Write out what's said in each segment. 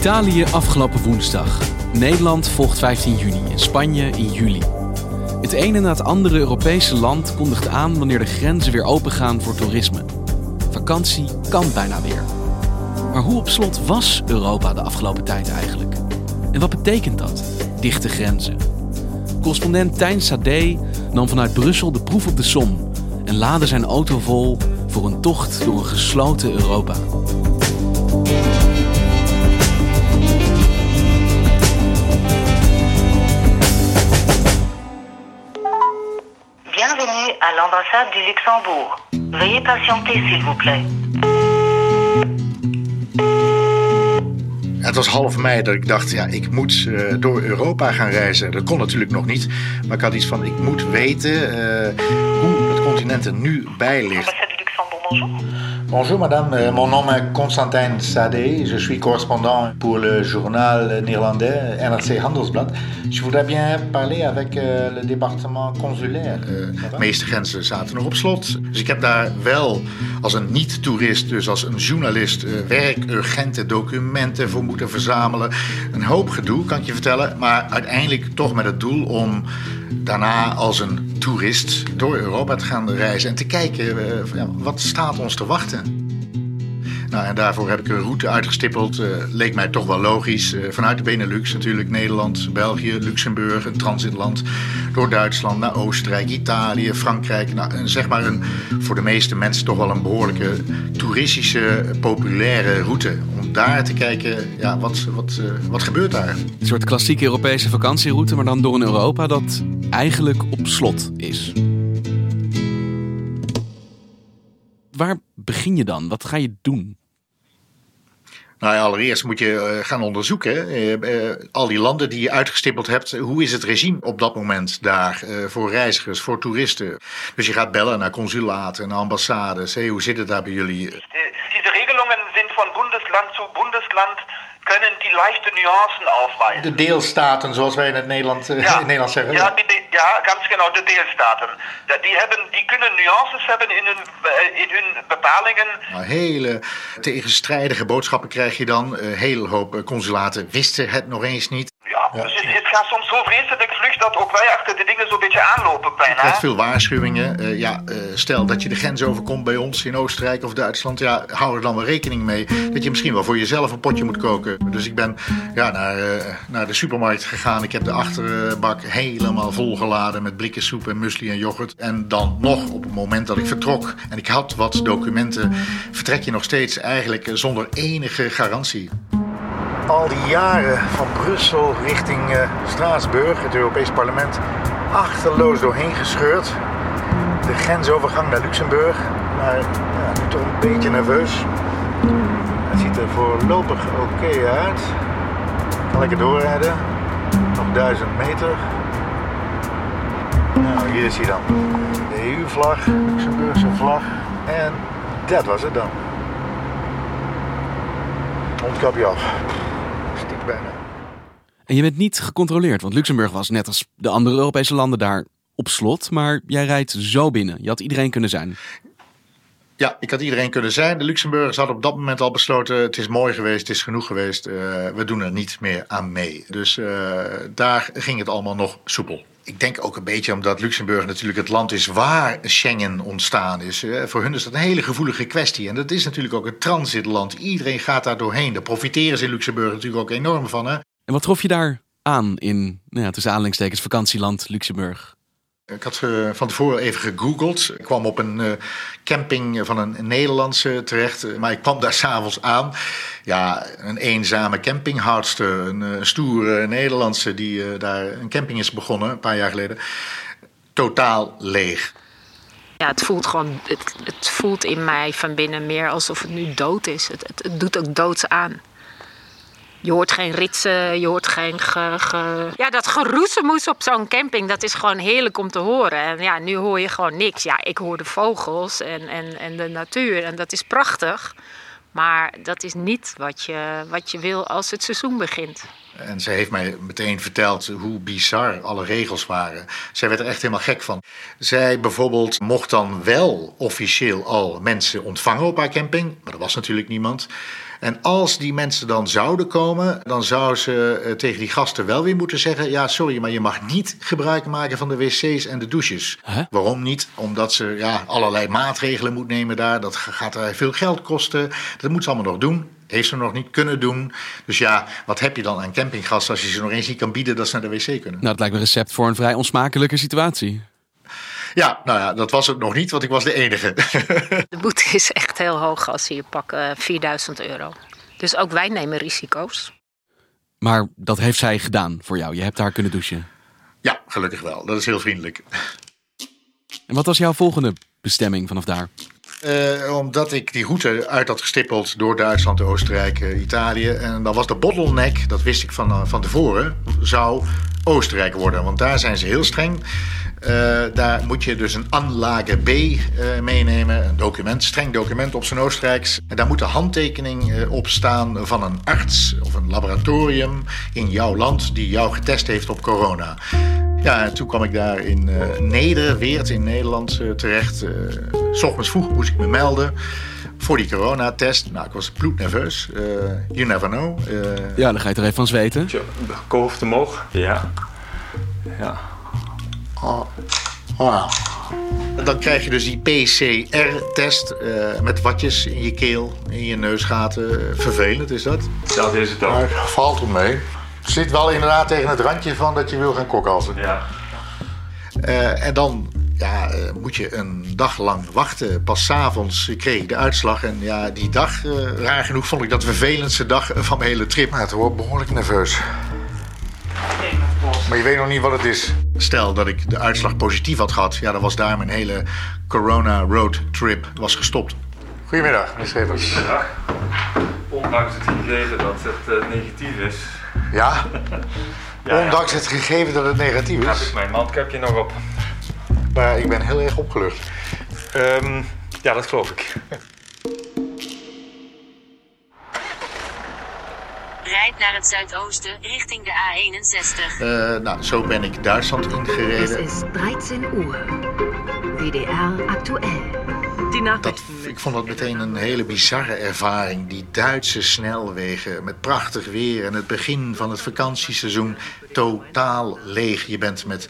Italië afgelopen woensdag. Nederland volgt 15 juni en Spanje in juli. Het ene na het andere Europese land kondigt aan wanneer de grenzen weer opengaan voor toerisme. Vakantie kan bijna weer. Maar hoe op slot was Europa de afgelopen tijd eigenlijk? En wat betekent dat, dichte grenzen? Correspondent Tijn Sade nam vanuit Brussel de proef op de som en laadde zijn auto vol voor een tocht door een gesloten Europa. L'ambassade du Luxembourg. Veuillez patienter, s'il vous plaît. Het was half mei dat ik dacht, ja, ik moet eh, door Europa gaan reizen. Dat kon natuurlijk nog niet. Maar ik had iets van, ik moet weten eh, hoe het continent er nu bij ligt. Ambassade du Luxembourg, bonjour. Bonjour madame, Euh, mon nom est Constantin Sade. Je suis correspondant pour le journal néerlandais NRC Handelsblad. Je voudrais bien parler avec euh, le département consulaire. De meeste grenzen zaten nog op slot. Dus ik heb daar wel als een niet-toerist, dus als een journalist, eh, werkurgente documenten voor moeten verzamelen. Een hoop gedoe, kan ik je vertellen. Maar uiteindelijk toch met het doel om daarna als een toerist door Europa te gaan reizen en te kijken eh, wat staat ons te wachten. Nou, en daarvoor heb ik een route uitgestippeld. eh, leek mij toch wel logisch. Eh, vanuit de Benelux natuurlijk, Nederland, België, Luxemburg, een transitland. Door Duitsland naar Oostenrijk, Italië, Frankrijk. Nou, en zeg maar een, voor de meeste mensen toch wel een behoorlijke toeristische, populaire route. Om daar te kijken, ja, wat, wat, wat gebeurt daar? Een soort klassieke Europese vakantieroute, maar dan door een Europa dat eigenlijk op slot is. Waar begin je dan? Wat ga je doen? Nou ja, allereerst moet je eh, gaan onderzoeken. eh, eh, al die landen die je uitgestippeld hebt. Hoe is het regime op dat moment daar eh, voor reizigers, voor toeristen? Dus je gaat bellen naar consulaten, naar ambassades. Hé, hoe zit het daar bij jullie? Die- Diese Regelungen sind von Bundesland zu Bundesland, können die leichte Nuancen aufweisen. De deelstaten, zoals wij in het Nederland, eh, in het Nederland zeggen. Ja, die, de- ja, ganz genau, de deelstaten. Die, hebben, die kunnen nuances hebben in hun, eh, in hun bepalingen. Nou, hele tegenstrijdige boodschappen krijg je dan. Een hele hoop eh, consulaten wisten het nog eens niet. Ja, dus het, het gaat soms zo vreselijk vlug dat ook wij achter de dingen zo'n beetje aanlopen bijna. krijgt veel waarschuwingen. Eh, ja, eh, stel dat je de grens overkomt bij ons in Oostenrijk of Duitsland. Ja, hou er dan wel rekening mee dat je misschien wel voor jezelf een potje moet koken. Dus ik ben ja, naar, eh, naar de supermarkt gegaan. Ik heb de achterbak helemaal volgeladen met blikken soep en muesli en yoghurt. En dan nog op het moment dat ik vertrok en ik had wat documenten, vertrek je nog steeds eigenlijk zonder enige garantie. Al die jaren van Brussel richting eh, Straatsburg, het Europees Parlement, achterloos doorheen gescheurd. De grensovergang naar Luxemburg, maar ja, nu toch een beetje nerveus. Het ziet er voorlopig oké uit. Kan lekker doorrijden. Nog duizend meter. Nou, hier is hij dan. De EU-vlag, Luxemburgse vlag. En dat was het dan. Mondkapje af. En je bent niet gecontroleerd, want Luxemburg was net als de andere Europese landen daar op slot. Maar jij rijdt zo binnen. Je had iedereen kunnen zijn. Ja, ik had iedereen kunnen zijn. De Luxemburgers hadden op dat moment al besloten: het is mooi geweest, het is genoeg geweest. eh, we doen er niet meer aan mee. Dus eh, daar ging het allemaal nog soepel. Ik denk ook een beetje omdat Luxemburg natuurlijk het land is waar Schengen ontstaan is. Voor hun is dat een hele gevoelige kwestie. En dat is natuurlijk ook een transitland. Iedereen gaat daar doorheen. Daar profiteren ze in Luxemburg natuurlijk ook enorm van. Hè? En wat trof je daar aan in, nou ja, tussen aanhalingstekens, vakantieland Luxemburg? Ik had uh, van tevoren even gegoogeld. Ik kwam op een uh, camping van een, Nederlandse terecht. Uh, maar ik kwam daar s'avonds aan. Ja, een eenzame campinghoudster. Een, een stoere Nederlandse die daar een camping is begonnen, een paar jaar geleden. Totaal leeg. Ja, het voelt gewoon, het, het voelt in mij van binnen meer alsof het nu dood is. Het, het, het doet ook doods aan. Je hoort geen ritsen, je hoort geen. Ge, ge... Ja, dat geroezemoes op zo'n camping, dat is gewoon heerlijk om te horen. En ja, nu hoor je gewoon niks. Ja, ik hoor de vogels en, en, en de natuur en dat is prachtig. Maar dat is niet wat je, wat je wil als het seizoen begint. En zij heeft mij meteen verteld hoe bizar alle regels waren. Zij werd er echt helemaal gek van. Zij bijvoorbeeld mocht dan wel officieel al mensen ontvangen op haar camping, maar er was natuurlijk niemand. En als die mensen dan zouden komen, dan zou ze eh, tegen die gasten wel weer moeten zeggen: Ja, sorry, maar je mag niet gebruik maken van de wc's en de douches. Waarom niet? Omdat ze ja, allerlei maatregelen moet nemen daar. Dat gaat er veel geld kosten. Dat moet ze allemaal nog doen. Heeft ze nog niet kunnen doen. Dus ja, wat heb je dan aan campinggasten als je ze nog eens niet kan bieden dat ze naar de wc kunnen? Nou, dat lijkt me een recept voor een vrij onsmakelijke situatie. Ja, nou ja, dat was het nog niet, want ik was de enige. De boete is echt heel hoog als ze je pakken, 4000 euro. Dus ook wij nemen risico's. Maar dat heeft zij gedaan voor jou. Je hebt haar kunnen douchen. Ja, gelukkig wel. Dat is heel vriendelijk. En wat was jouw volgende bestemming vanaf daar? Uh, omdat ik die route uit had gestippeld door Duitsland, Oostenrijk, uh, Italië. En dan was de bottleneck, dat wist ik van, uh, van tevoren, zou Oostenrijk worden. Want daar zijn ze heel streng. Uh, daar moet je dus een Anlage B uh, meenemen, een document, streng document op zijn Oostenrijks. En daar moet de handtekening uh, op staan van een arts of een laboratorium in jouw land die jou getest heeft op corona. Ja, en toen kwam ik daar in Nederweert in Nederland terecht. S ochtends vroeg moest ik me melden voor die coronatest. Nou, ik was bloednerveus. you never know. ja, dan ga je er even van zweten. Hoofd omhoog. Ja. Ja. Oh. Oh. Dan krijg je dus die PCR-test uh, met watjes in je keel, in je neusgaten. Vervelend is dat. Dat is het ook. Maar valt er mee. Het zit wel inderdaad tegen het randje van dat je wil gaan kokhalzen. Ja. Uh, en dan ja, uh, moet je een dag lang wachten. Pas s'avonds kreeg ik de uitslag. En ja, die dag, raar genoeg, vond ik dat de vervelendste dag van mijn hele trip. Maar het wordt behoorlijk nerveus. Maar je weet nog niet wat het is. Stel dat ik de uitslag positief had gehad, ja, dan was daar mijn hele corona road trip was gestopt. Goedemiddag, meneer Schevers. Goedemiddag. Ondanks het gegeven dat het uh, negatief is. Ja? ja Ondanks ja. het gegeven dat het negatief is. Heb ik mijn mandkapje nog op. Maar ik ben heel erg opgelucht. Um, ja, dat geloof ik. rijdt naar het zuidoosten richting de A61. Uh, nou, zo ben ik Duitsland ingereden. Het is 13 uur. WDR actueel. Dat, ik vond dat meteen een hele bizarre ervaring. Die Duitse snelwegen met prachtig weer en het begin van het vakantieseizoen totaal leeg. Je bent met,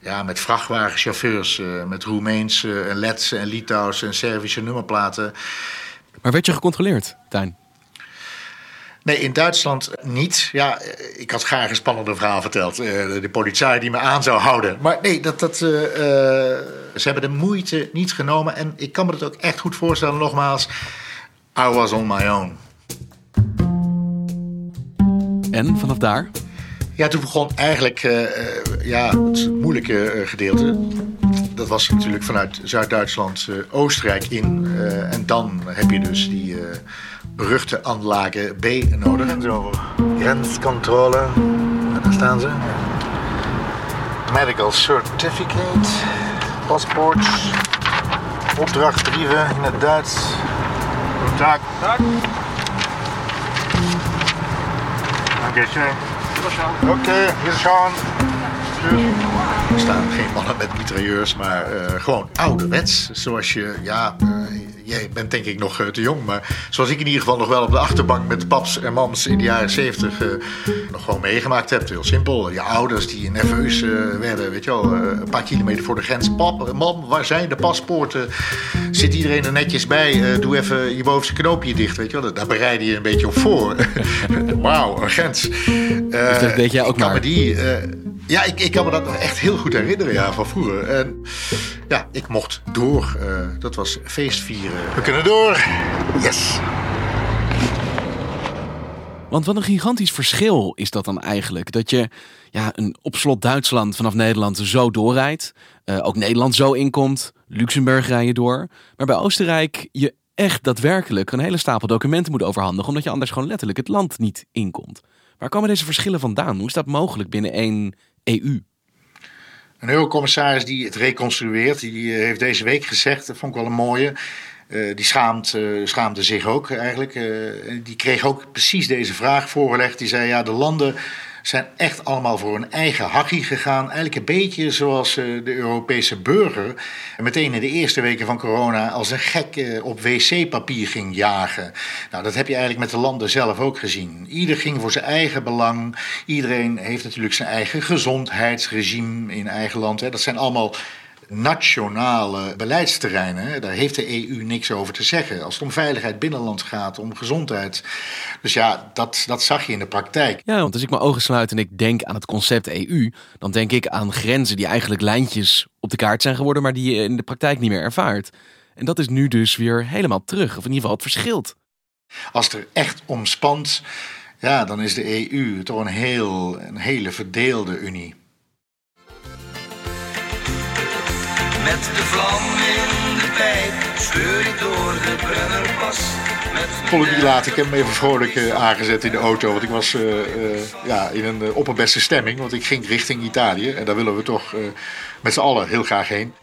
ja, met vrachtwagenchauffeurs, uh, met Roemeense en Letse en Litouwse en Servische nummerplaten. Maar werd je gecontroleerd, Tijn? Nee, in Duitsland niet. Ja, ik had graag een spannende verhaal verteld. Uh, de politie die me aan zou houden. Maar nee, dat, dat, uh, uh, ze hebben de moeite niet genomen. En ik kan me dat ook echt goed voorstellen, nogmaals. I was on my own. En vanaf daar? Ja, toen begon eigenlijk ja, het moeilijke gedeelte. Dat was natuurlijk vanuit Zuid-Duitsland Oostenrijk in. en dan heb je dus die beruchte Anlage B nodig. Grenscontrole, daar staan ze. Medical certificate, paspoort, opdrachtbrieven in het Duits. Dag. Dag. Dankeschön. Oké, okay, hier schauen. Tschüss. Er staan geen mannen met mitrailleurs, maar eh, gewoon ouderwets. Zoals je, ja, eh, jij bent denk ik nog eh, te jong, maar zoals ik in ieder geval nog wel op de achterbank met paps en mams in de jaren zeventig nog gewoon meegemaakt heb. Heel simpel. Je ouders die nerveus werden, weet je wel, een paar kilometer voor de grens. Pap, mam, waar zijn de paspoorten? Zit iedereen er netjes bij? doe even je bovenste knoopje dicht, weet je wel. Daar bereid je een beetje op voor. Wauw, een grens. dus dat deed jij ook maar. Die, ja, ik, ik kan me dat echt heel goed herinneren ja, van vroeger. En ja, ik mocht door. Uh, dat was feestvieren. We kunnen door. Yes. Want wat een gigantisch verschil is dat dan eigenlijk. Dat je ja, een op slot Duitsland vanaf Nederland zo doorrijdt. Uh, ook Nederland zo inkomt. Luxemburg rij je door. Maar bij Oostenrijk je echt daadwerkelijk een hele stapel documenten moet overhandigen. Omdat je anders gewoon letterlijk het land niet inkomt. Waar komen deze verschillen vandaan? Hoe is dat mogelijk binnen één EU? Een eurocommissaris die het reconstrueert, die eh, heeft deze week gezegd, dat vond ik wel een mooie. Uh, die schaamt, uh, schaamde zich ook eigenlijk. Die kreeg ook precies deze vraag voorgelegd. Die zei: Ja, de landen zijn echt allemaal voor hun eigen hakkie gegaan. Eigenlijk een beetje zoals eh, de Europese burger meteen in de eerste weken van corona als een gek eh, op wc-papier ging jagen. Nou, dat heb je eigenlijk met de landen zelf ook gezien. Ieder ging voor zijn eigen belang. Iedereen heeft natuurlijk zijn eigen gezondheidsregime in eigen land. Dat zijn allemaal nationale beleidsterreinen. Daar heeft de EU niks over te zeggen. Als het om veiligheid binnenland gaat, om gezondheid. Dus ja, dat, dat zag je in de praktijk. Ja, want als ik mijn ogen sluit en ik denk aan het concept EU, dan denk ik aan grenzen die eigenlijk lijntjes op de kaart zijn geworden, maar die je in de praktijk niet meer ervaart. En dat is nu dus weer helemaal terug, of in ieder geval het verschilt. Als het er echt om spant, ja, dan is de EU toch een, heel, een hele verdeelde unie. Met de vlam in de pijp scheur ik door de Brennerpas. Volgende laat ik hem even vrolijk uh, aangezet in de auto. Want ik was uh, uh, ja, in een opperbeste stemming. Want ik ging richting Italië. En daar willen we toch met z'n allen heel graag heen.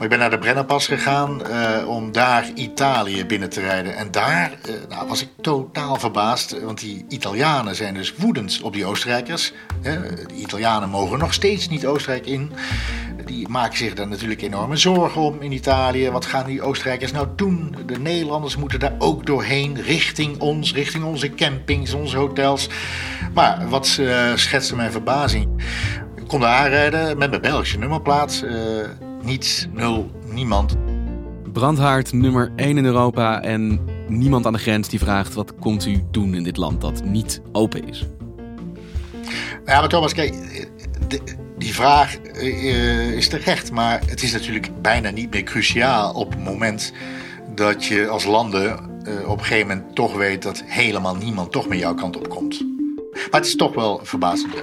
Maar ik ben naar de Brennerpas gegaan uh, om daar Italië binnen te rijden. En daar uh, nou, was ik totaal verbaasd. Want die Italianen zijn dus woedend op die Oostenrijkers. de Italianen mogen nog steeds niet Oostenrijk in. Die maken zich daar natuurlijk enorme zorgen om in Italië. Wat gaan die Oostenrijkers nou doen? De Nederlanders moeten daar ook doorheen, richting ons, richting onze campings, onze hotels. Maar wat uh, schetste mijn verbazing. Ik kon daar aanrijden met mijn Belgische nummerplaat niets, nul, niemand. Brandhaard nummer 1 in Europa en niemand aan de grens die vraagt wat komt u doen in dit land dat niet open is. Ja, maar Thomas, kijk, die vraag uh, is terecht, maar het is natuurlijk bijna niet meer cruciaal op het moment dat je als landen uh, op een gegeven moment toch weet dat helemaal niemand toch meer jouw kant op komt. Maar het is toch wel verbazend.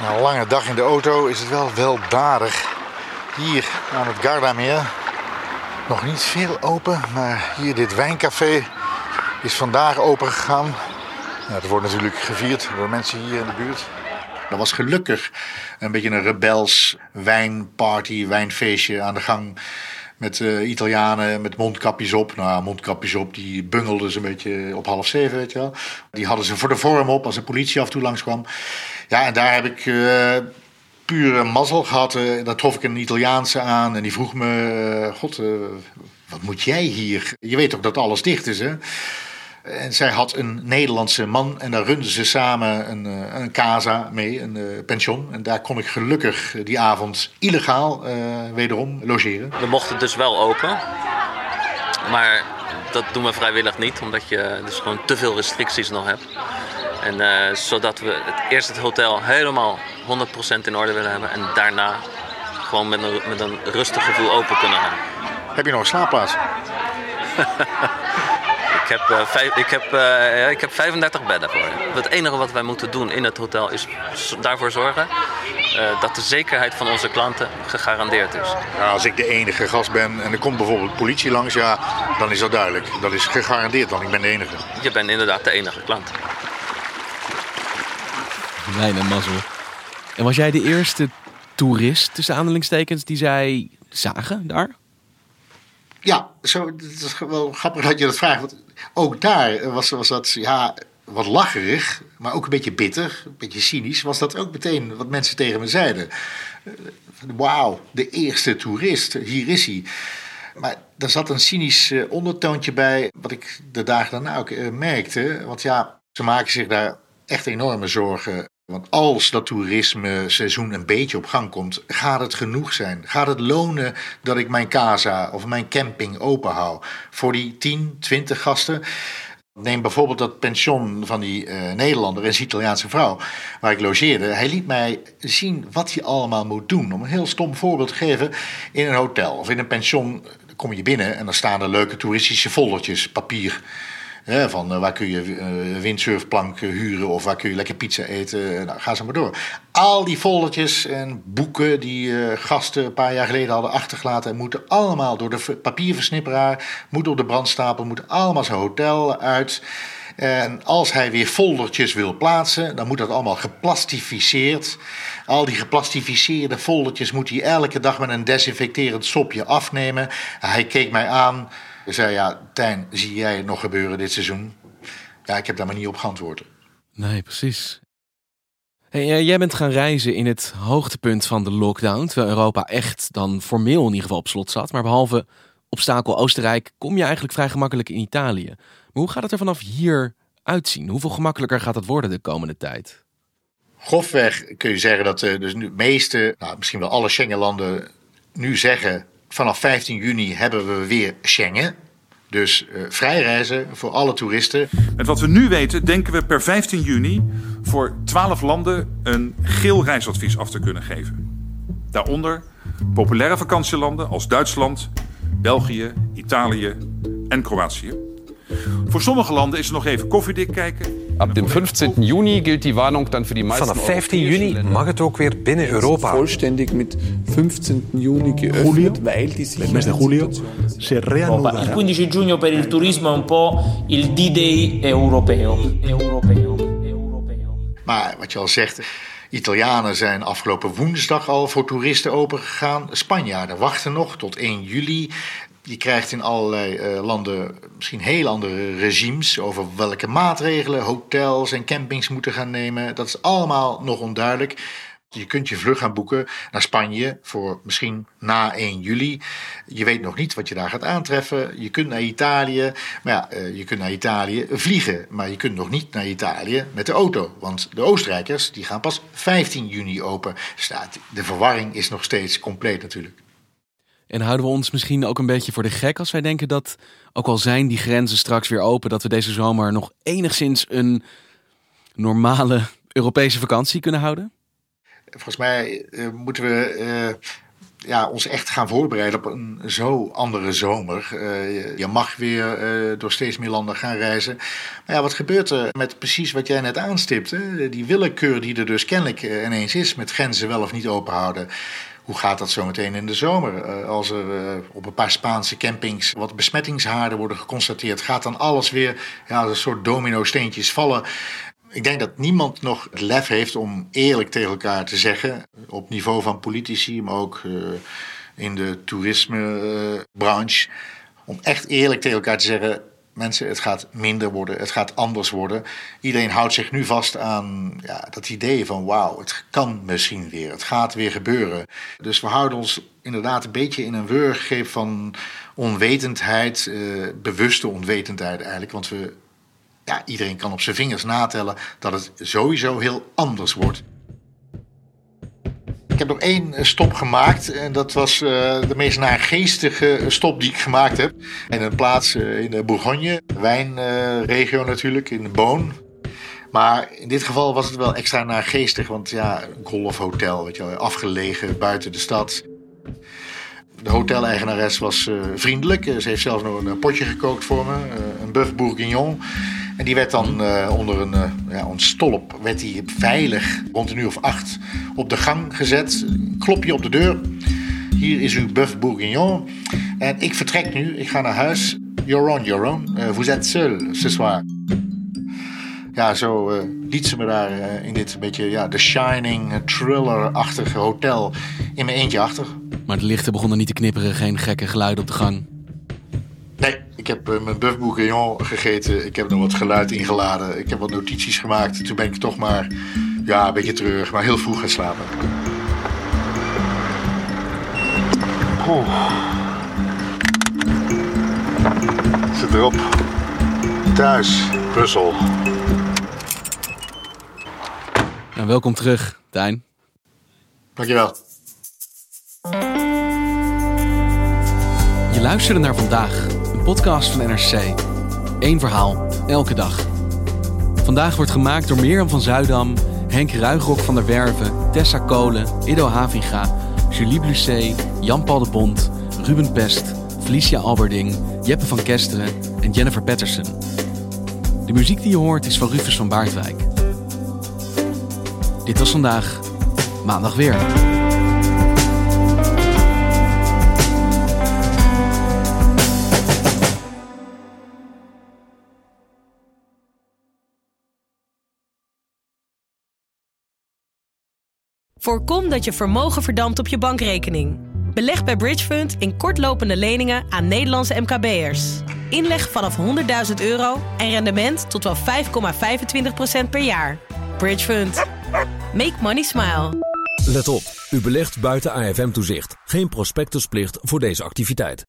Na een lange dag in de auto is het wel weldadig hier aan het Gardameer. Nog niet veel open, maar hier dit wijncafé is vandaag open gegaan. Ja, het wordt natuurlijk gevierd door mensen hier in de buurt. Dat was gelukkig een beetje een rebels wijnparty, wijnfeestje aan de gang. Met uh, Italianen met mondkapjes op. Nou, mondkapjes op, die bungelden ze een beetje op half zeven, weet je wel. Die hadden ze voor de vorm op als de politie af en toe langskwam. Ja, en daar heb ik uh, pure mazzel gehad. Uh, daar trof ik een Italiaanse aan en die vroeg me: God, wat moet jij hier? Je weet toch dat alles dicht is, hè? En zij had een Nederlandse man en daar runden ze samen een, een casa mee, een uh, pension. En daar kon ik gelukkig die avond illegaal wederom logeren. We mochten dus wel open, maar dat doen we vrijwillig niet, omdat je dus gewoon te veel restricties nog hebt. En uh, zodat we het, eerst het hotel helemaal 100% in orde willen hebben en daarna gewoon met een, met een rustig gevoel open kunnen gaan. Heb je nog een slaapplaats? Ik heb, uh, vijf, ik, heb, uh, ik heb 35 bedden voor je. Het enige wat wij moeten doen in het hotel is daarvoor zorgen uh, dat de zekerheid van onze klanten gegarandeerd is. Ja, als ik de enige gast ben en er komt bijvoorbeeld politie langs, ja, dan is dat duidelijk. Dat is gegarandeerd, want ik ben de enige. Je bent inderdaad de enige klant. Mijn mazzel. En was jij de eerste toerist, tussen aanhalingstekens, die zij zagen daar? Ja, zo, het is wel grappig dat je dat vraagt. Want ook daar was, was dat, ja, wat lacherig, maar ook een beetje bitter, een beetje cynisch, was dat ook meteen wat mensen tegen me zeiden. Wauw, de eerste toerist, hier is hij. Maar er zat een cynisch eh, ondertoontje bij, wat ik de dagen daarna ook eh, merkte. Want ja, ze maken zich daar echt enorme zorgen. Want als dat toerisme seizoen een beetje op gang komt, gaat het genoeg zijn? Gaat het lonen dat ik mijn casa of mijn camping open hou voor die 10, 20 gasten? Neem bijvoorbeeld dat pension van die eh, Nederlander en Italiaanse vrouw, waar ik logeerde. Hij liet mij zien wat hij allemaal moet doen. Om een heel stom voorbeeld te geven, in een hotel of in een pension kom je binnen en dan staan er leuke toeristische foldertjes, papier. Van eh, waar kun je eh, windsurfplank eh, huren of waar kun je lekker pizza eten. Nou, ga zo maar door. Al die foldertjes en boeken die eh, gasten een paar jaar geleden hadden achtergelaten... moeten allemaal door de ver- papierversnipperaar, moeten op de brandstapel... moeten allemaal zijn hotel uit... En als hij weer foldertjes wil plaatsen, dan moet dat allemaal geplastificeerd. Al die geplastificeerde foldertjes moet hij elke dag met een desinfecterend sopje afnemen. Hij keek mij aan en zei: Ja, Tijn, zie jij het nog gebeuren dit seizoen? Ja, ik heb daar maar niet op geantwoord. Nee, precies. Hey, eh, jij bent gaan reizen in het hoogtepunt van de lockdown, terwijl Europa echt dan formeel in ieder geval op slot zat. Maar behalve obstakel Oostenrijk kom je eigenlijk vrij gemakkelijk in Italië. Maar hoe gaat het er vanaf hier uitzien? Hoeveel gemakkelijker gaat het worden de komende tijd? Grofweg kun je zeggen dat eh, dus nu de meeste, nou, misschien wel alle Schengenlanden, nu zeggen: vanaf 15 juni hebben we weer Schengen. Dus eh, vrij reizen voor alle toeristen. Met wat we nu weten, denken we per 15 juni voor 12 landen een geel reisadvies af te kunnen geven. Daaronder populaire vakantielanden als Duitsland, België, Italië en Kroatië. Voor sommige landen is er nog even koffiedik kijken. Ab dem 15. Juni gilt die Warnung dan voor die meisten Vanaf 15 juni mag het ook weer binnen Europa. Vollständig mit 15. Juni geöffnet, weil die mese di julio si Il reanuderà. 15 giugno per il turismo è un po' il D-Day europeo. Europeo. Maar wat je al zegt, Italianen zijn afgelopen woensdag al voor toeristen opengegaan. Spanjaarden wachten nog tot 1 juli. Je krijgt in allerlei eh, landen misschien heel andere regimes over welke maatregelen hotels en campings moeten gaan nemen. Dat is allemaal nog onduidelijk. Je kunt je vlucht gaan boeken naar Spanje voor misschien na 1 juli. Je weet nog niet wat je daar gaat aantreffen. Je kunt naar Italië, maar ja, eh, je kunt naar Italië vliegen. Maar je kunt nog niet naar Italië met de auto. Want de Oostenrijkers die gaan pas 15 juni open. Dus nou, de verwarring is nog steeds compleet natuurlijk. En houden we ons misschien ook een beetje voor de gek als wij denken dat, ook al zijn die grenzen straks weer open, dat we deze zomer nog enigszins een normale Europese vakantie kunnen houden? Volgens mij eh, moeten we eh, ja, ons echt gaan voorbereiden op een zo andere zomer. Eh, je, mag weer door steeds meer landen gaan reizen. Maar ja, wat gebeurt er met precies wat jij net aanstipte? Die willekeur die er dus kennelijk ineens is met grenzen wel of niet open houden. Hoe gaat dat zo meteen in de zomer? Eh, als er eh, op een paar Spaanse campings wat besmettingshaarden worden geconstateerd, gaat dan alles weer ja, een soort domino-steentjes vallen. Ik denk dat niemand nog het lef heeft om eerlijk tegen elkaar te zeggen, op niveau van politici, maar ook eh, in de toerismebranche, om echt eerlijk tegen elkaar te zeggen: mensen, het gaat minder worden, het gaat anders worden. Iedereen houdt zich nu vast aan ja, dat idee van: wauw, het kan misschien weer, het gaat weer gebeuren. Dus we houden ons inderdaad een beetje in een wurggreep van onwetendheid, eh, bewuste onwetendheid eigenlijk, want we ja, iedereen kan op zijn vingers natellen dat het sowieso heel anders wordt. Ik heb nog één eh, stop gemaakt en dat was eh, de meest naargeestige stop die ik gemaakt heb. In een plaats eh, in de Bourgogne, wijnregio natuurlijk, in de Boon. Maar in dit geval was het wel extra naargeestig, want ja, een golfhotel, weet je wel, afgelegen buiten de stad. De hoteleigenares was eh, vriendelijk. Eh, Ze heeft zelfs nog een eh, potje gekookt voor me, eh, een bœuf bourguignon. En die werd dan eh, onder een, eh, ja, een stolp, werd die veilig rond een uur of acht op de gang gezet. Klopje op de deur. Hier is uw bœuf bourguignon. En ik vertrek nu, ik ga naar huis. You're on your own. Eh, vous êtes seul ce soir. Ja, zo liet ze me daar in dit beetje ja, The Shining, thriller-achtige hotel in mijn eentje achter. Maar de lichten begonnen niet te knipperen, geen gekke geluiden op de gang. Ik heb uh, mijn bourguignon gegeten. Ik heb nog wat geluid ingeladen. Ik heb wat notities gemaakt. Toen ben ik toch maar ja, een beetje terug, maar heel vroeg gaan slapen. Oh. Zit erop. Thuis, Brussel. Nou, welkom terug, Tijn. Dankjewel. Je luisterde naar vandaag, podcast van NRC. Eén verhaal, elke dag. Vandaag wordt gemaakt door Mirjam van Zuidam, Henk Ruigrok van der Werven, Tessa Kolen, Ido Havinga, Julie Blusset, Jan-Paul de Bond, Ruben Pest, Felicia Alberding, Jeppe van Kesteren en Jennifer Patterson. De muziek die je hoort is van Rufus van Baardwijk. Dit was vandaag, maandag weer. Voorkom dat je vermogen verdampt op je bankrekening. Beleg bij Bridgefund in kortlopende leningen aan Nederlandse MKB'ers. Inleg vanaf 100.000 euro en rendement tot wel 5,25% per jaar. Bridgefund. Make money smile. Let op, u belegt buiten AFM-toezicht. Geen prospectusplicht voor deze activiteit.